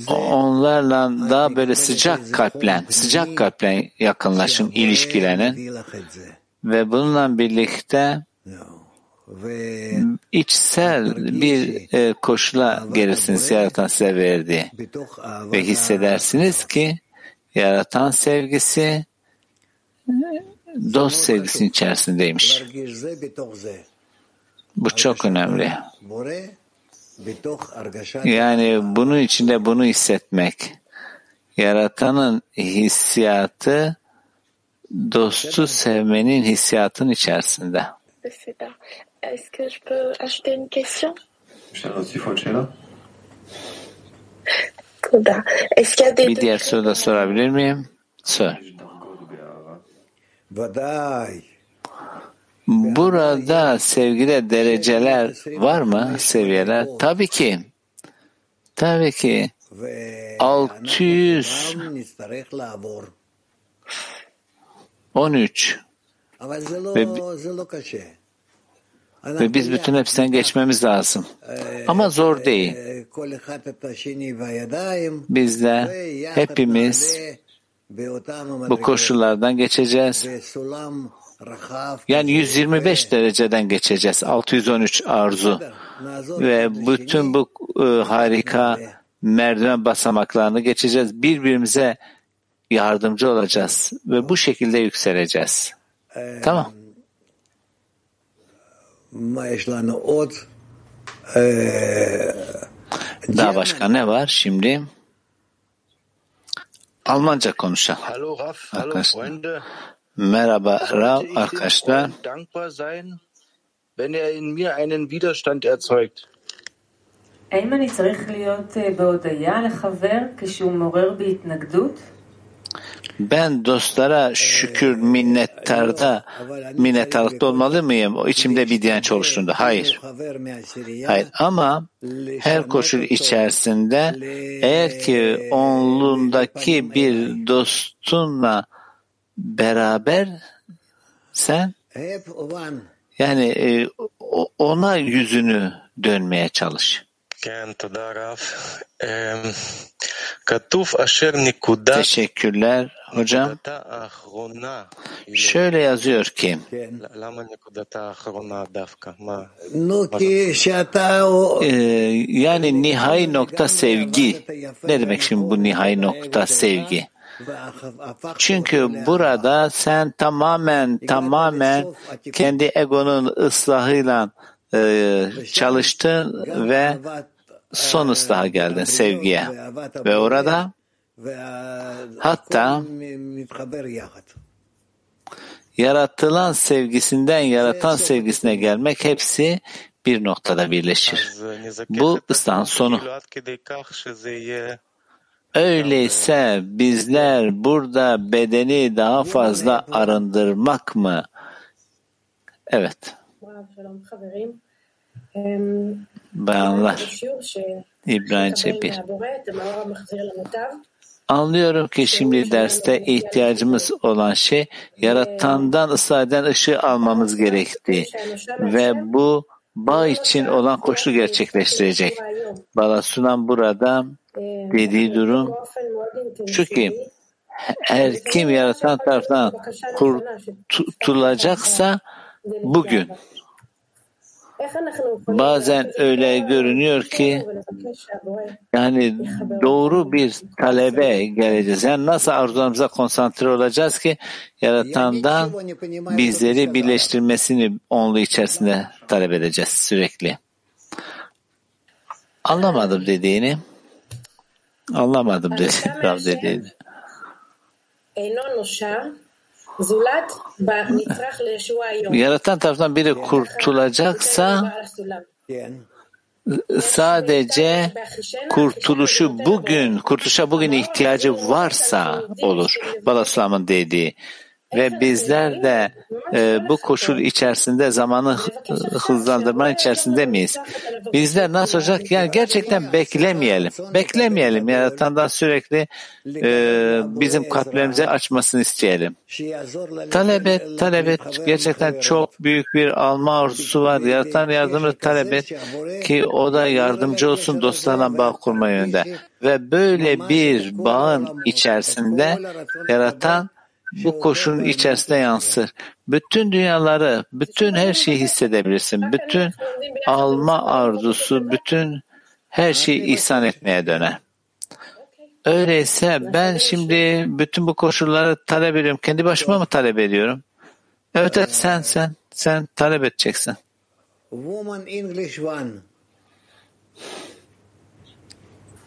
onlarla daha böyle sıcak kalple, sıcak kalple yakınlaşın, ilişkilenin ve bununla birlikte içsel bir e, koşula gelirsiniz yaratan size verdi. Ve hissedersiniz ki yaratan sevgisi dost sevgisinin içerisindeymiş. Bu çok önemli. Yani bunun içinde bunu hissetmek. Yaratanın hissiyatı dostu sevmenin hissiyatın içerisinde. Est-ce que je peux ajouter une question? Bir diğer soru da sorabilir miyim? Sor. Burada sevgide dereceler var mı? Seviyeler? Tabii ki. Tabii ki. 600 13 ve, ve biz bütün hepsinden geçmemiz lazım. Ama zor değil. Bizler hepimiz bu koşullardan geçeceğiz. Yani 125 dereceden geçeceğiz. 613 arzu. Ve bütün bu e, harika merdiven basamaklarını geçeceğiz. Birbirimize yardımcı olacağız ve bu şekilde yükseleceğiz. Tamam. Daha başka ne var şimdi? Almanca konuşalım. Arkadaşlar. Merhaba Rav arkadaşlar. wenn er in mir einen Widerstand erzeugt. האם אני צריך להיות בהודיה לחבר כשהוא מעורר בי התנגדות? Ben dostlara şükür minnettarda minnettarlıkta olmalı mıyım? O içimde bir direnç oluştuğunda. Hayır. Hayır ama her koşul içerisinde eğer ki onluğundaki bir dostunla beraber sen yani e, ona yüzünü dönmeye çalış. Teşekkürler hocam. Şöyle yazıyor ki e, yani nihai nokta sevgi. Ne demek şimdi bu nihai nokta sevgi? Çünkü burada sen tamamen tamamen kendi egonun ıslahıyla e, çalıştın ve son ıslaha geldin sevgiye. Ve orada hatta yaratılan sevgisinden yaratan sevgisine gelmek hepsi bir noktada birleşir. Bu ıslahın sonu. Öyleyse bizler burada bedeni daha fazla arındırmak mı? Evet. Bayanlar. İbrahim Çepir. Anlıyorum ki şimdi derste ihtiyacımız olan şey yaratandan eden ışığı almamız gerektiği ve bu bağ için olan koşulu gerçekleştirecek. Balasunan burada dediği durum şu ki her kim yaratan tarafından kurtulacaksa bugün bazen öyle görünüyor ki yani doğru bir talebe geleceğiz. Yani nasıl arzularımıza konsantre olacağız ki yaratandan bizleri birleştirmesini onlu içerisinde talep edeceğiz sürekli. Anlamadım dediğini. Anlamadım dedi. Rab dediğini. Yaratan taraftan biri kurtulacaksa sadece kurtuluşu bugün, kurtuluşa bugün ihtiyacı varsa olur. Balaslam'ın dediği. Ve bizler de e, bu koşul içerisinde zamanı hızlandırma içerisinde miyiz? Bizler nasıl olacak? Yani gerçekten beklemeyelim. Beklemeyelim. Yaratandan sürekli e, bizim kalplerimizi açmasını isteyelim. Talep et, talep et. Gerçekten çok büyük bir alma arzusu var. Yaratan yardımını talep et ki o da yardımcı olsun dostlarla bağ kurma yönünde. Ve böyle bir bağın içerisinde yaratan bu koşulun içerisinde yansır. Bütün dünyaları, bütün her şeyi hissedebilirsin. Bütün alma arzusu, bütün her şeyi ihsan etmeye döner. Öyleyse ben şimdi bütün bu koşulları talep ediyorum. Kendi başıma mı talep ediyorum? Evet, evet sen sen sen talep edeceksin. Woman English one.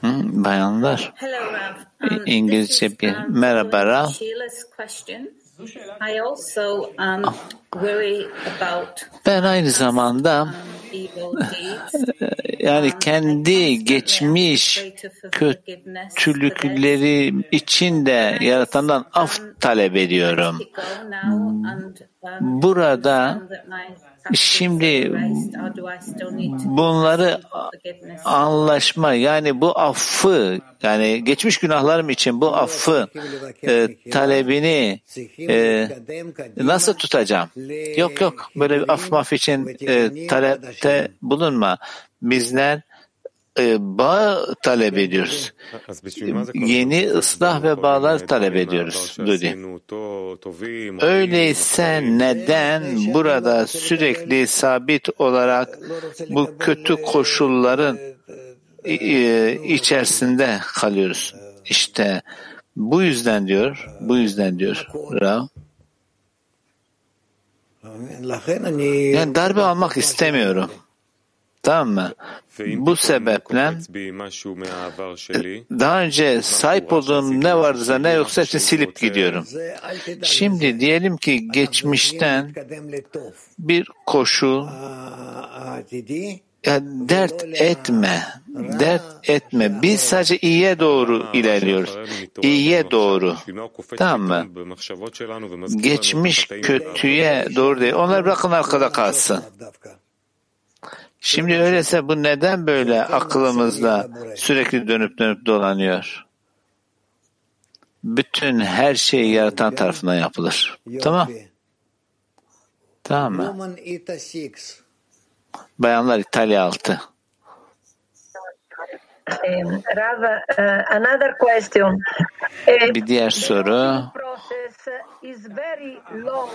Bayanlar. İngilizce bir merhaba Rav. I also um, worry about Ben aynı zamanda um, yani kendi geçmiş kötülükleri için de yaratandan af talep ediyorum. Burada şimdi bunları anlaşma yani bu affı yani geçmiş günahlarım için bu affı e, talebini e, nasıl tutacağım? Yok yok böyle bir af maf için e, talepte bulunma. Bizler e, bağ talep ediyoruz. Yeni ıslah ve bağlar talep ediyoruz. Dudi. Öyleyse neden burada sürekli sabit olarak bu kötü koşulların e, içerisinde kalıyoruz? İşte bu yüzden diyor, bu yüzden diyor Rav. Yani darbe almak istemiyorum. Tamam mı? Bu sebeple daha önce sahip olduğum ne varsa ne yoksa hepsini silip gidiyorum. Şimdi diyelim ki geçmişten bir koşul ya dert etme, dert etme. Biz sadece iyiye doğru ilerliyoruz. İyiye doğru. Tamam mı? Geçmiş kötüye doğru değil. Onları bırakın arkada kalsın. Şimdi öyleyse bu neden böyle aklımızda sürekli dönüp dönüp dolanıyor? Bütün her şey yaratan tarafından yapılır. Tamam. Tamam mı? Bayanlar İtalya altı. Rav, uh, another question. Bir diğer soru. Process is very long.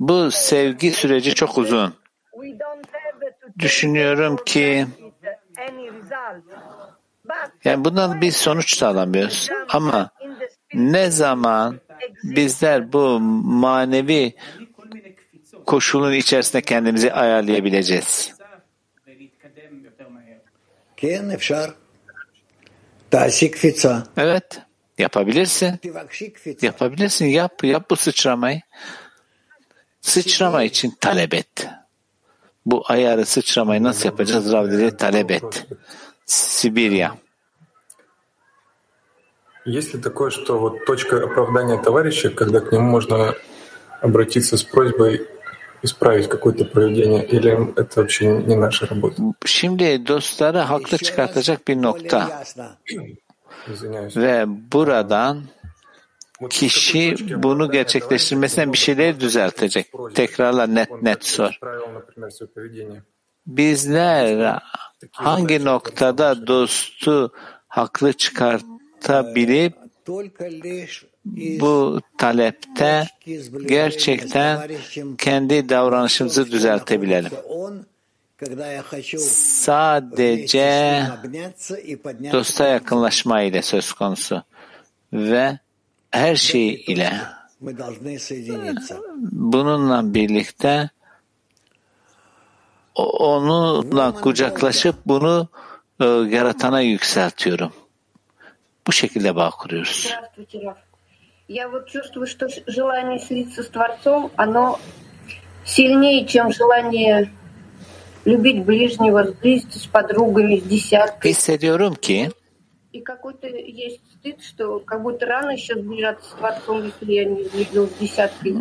Bu sevgi süreci çok uzun. Düşünüyorum ki yani bundan bir sonuç sağlamıyoruz. Ama ne zaman bizler bu manevi koşulun içerisinde kendimizi ayarlayabileceğiz? Evet. Yapabilirsin. Yapabilirsin. Yap. Yap bu sıçramayı. Sıçrama için talep et. Bu ayarı sıçramayı nasıl yapacağız? Rav dedi talep et. Sibirya. Есть ли такое, что вот точка оправдания товарища, когда к нему можно обратиться с просьбой исправить какое-то поведение, или это вообще не наша работа? Şimdi dostları haklı çıkartacak bir nokta. Ve buradan kişi bunu gerçekleştirmesine bir şeyleri düzeltecek. Tekrarla net net sor. Bizler hangi noktada dostu haklı çıkartabilip bu talepte gerçekten kendi davranışımızı düzeltebilelim. Sadece dosta yakınlaşma ile söz konusu ve her şey ile bununla birlikte onunla kucaklaşıp bunu e, yaratana yükseltiyorum. Bu şekilde bağ kuruyoruz. Я вот чувствую, что желание слиться с Творцом, оно сильнее, чем желание любить ближнего, сблизиться с подругами, с десяткой. Hissediyorum ki И какой-то есть стыд, что как будто рано еще сближаться с Творцом, если я не сблизилась с десяткой.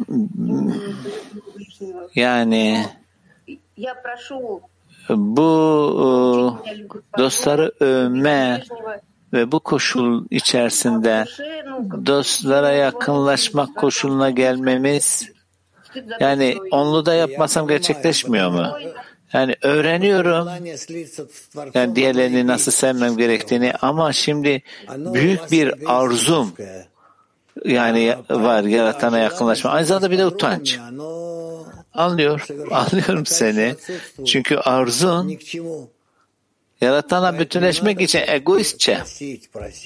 yani Я прошу bu e, dostları övme ve bu koşul içerisinde dostlara yakınlaşmak koşuluna gelmemiz yani onlu da yapmasam gerçekleşmiyor mu? Yani öğreniyorum yani diğerlerini nasıl sevmem gerektiğini ama şimdi büyük bir arzum yani var yaratana yakınlaşma. Aynı zamanda bir de utanç. Anlıyor, anlıyorum seni. Çünkü arzun yaratana bütünleşmek için egoistçe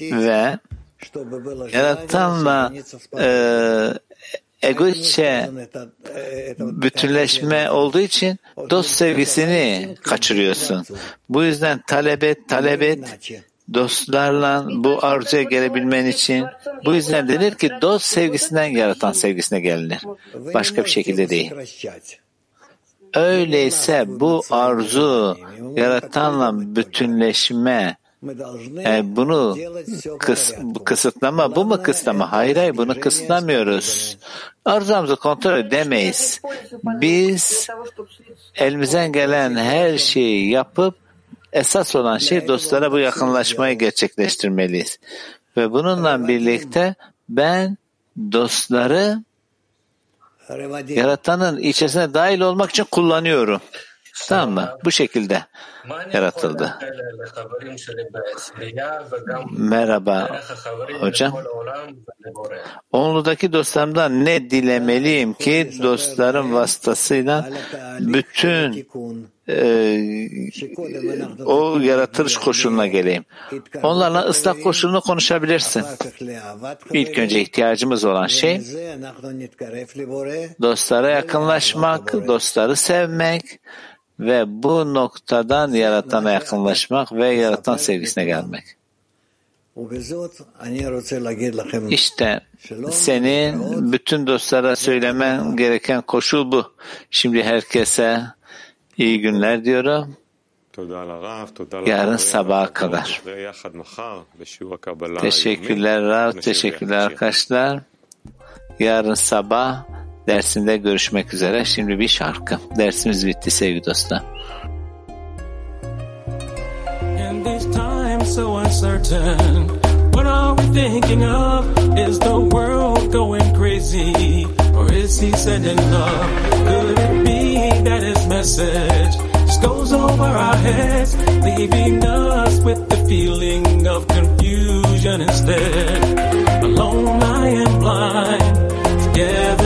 ve yaratanla e, egoistçe bütünleşme olduğu için dost sevgisini kaçırıyorsun. Bu yüzden talep et, talep et dostlarla bu arzuya gelebilmen için bu yüzden denir ki dost sevgisinden yaratan sevgisine gelinir. Başka bir şekilde değil. Öyleyse bu arzu yaratanla bütünleşme yani bunu kıs, kısıtlama, bu mu kısıtlama? Hayır hayır bunu kısıtlamıyoruz. Arzumuzu kontrol edemeyiz. Biz elimizden gelen her şeyi yapıp esas olan şey dostlara bu yakınlaşmayı gerçekleştirmeliyiz. Ve bununla birlikte ben dostları yaratanın içerisine dahil olmak için kullanıyorum. Tamam mı? Bu şekilde yaratıldı. Merhaba hocam. Onludaki dostlarımdan ne dilemeliyim ki dostlarım vasıtasıyla bütün e, o yaratılış koşuluna geleyim. Onlarla ıslak koşulunu konuşabilirsin. İlk önce ihtiyacımız olan şey dostlara yakınlaşmak, dostları sevmek ve bu noktadan yaratana yakınlaşmak ve yaratan sevgisine gelmek. İşte senin bütün dostlara söylemen gereken koşul bu. Şimdi herkese iyi günler diyorum. Yarın sabaha kadar. Teşekkürler Rav, teşekkürler arkadaşlar. Yarın sabah dersinde görüşmek üzere. Şimdi bir şarkı. Dersimiz bitti sevgili dostlar. In this time so uncertain, what are thinking of? Is the world going crazy? Or is he sending love? Could it be that his message goes over our heads, leaving us with the feeling of confusion instead? Alone I am blind, together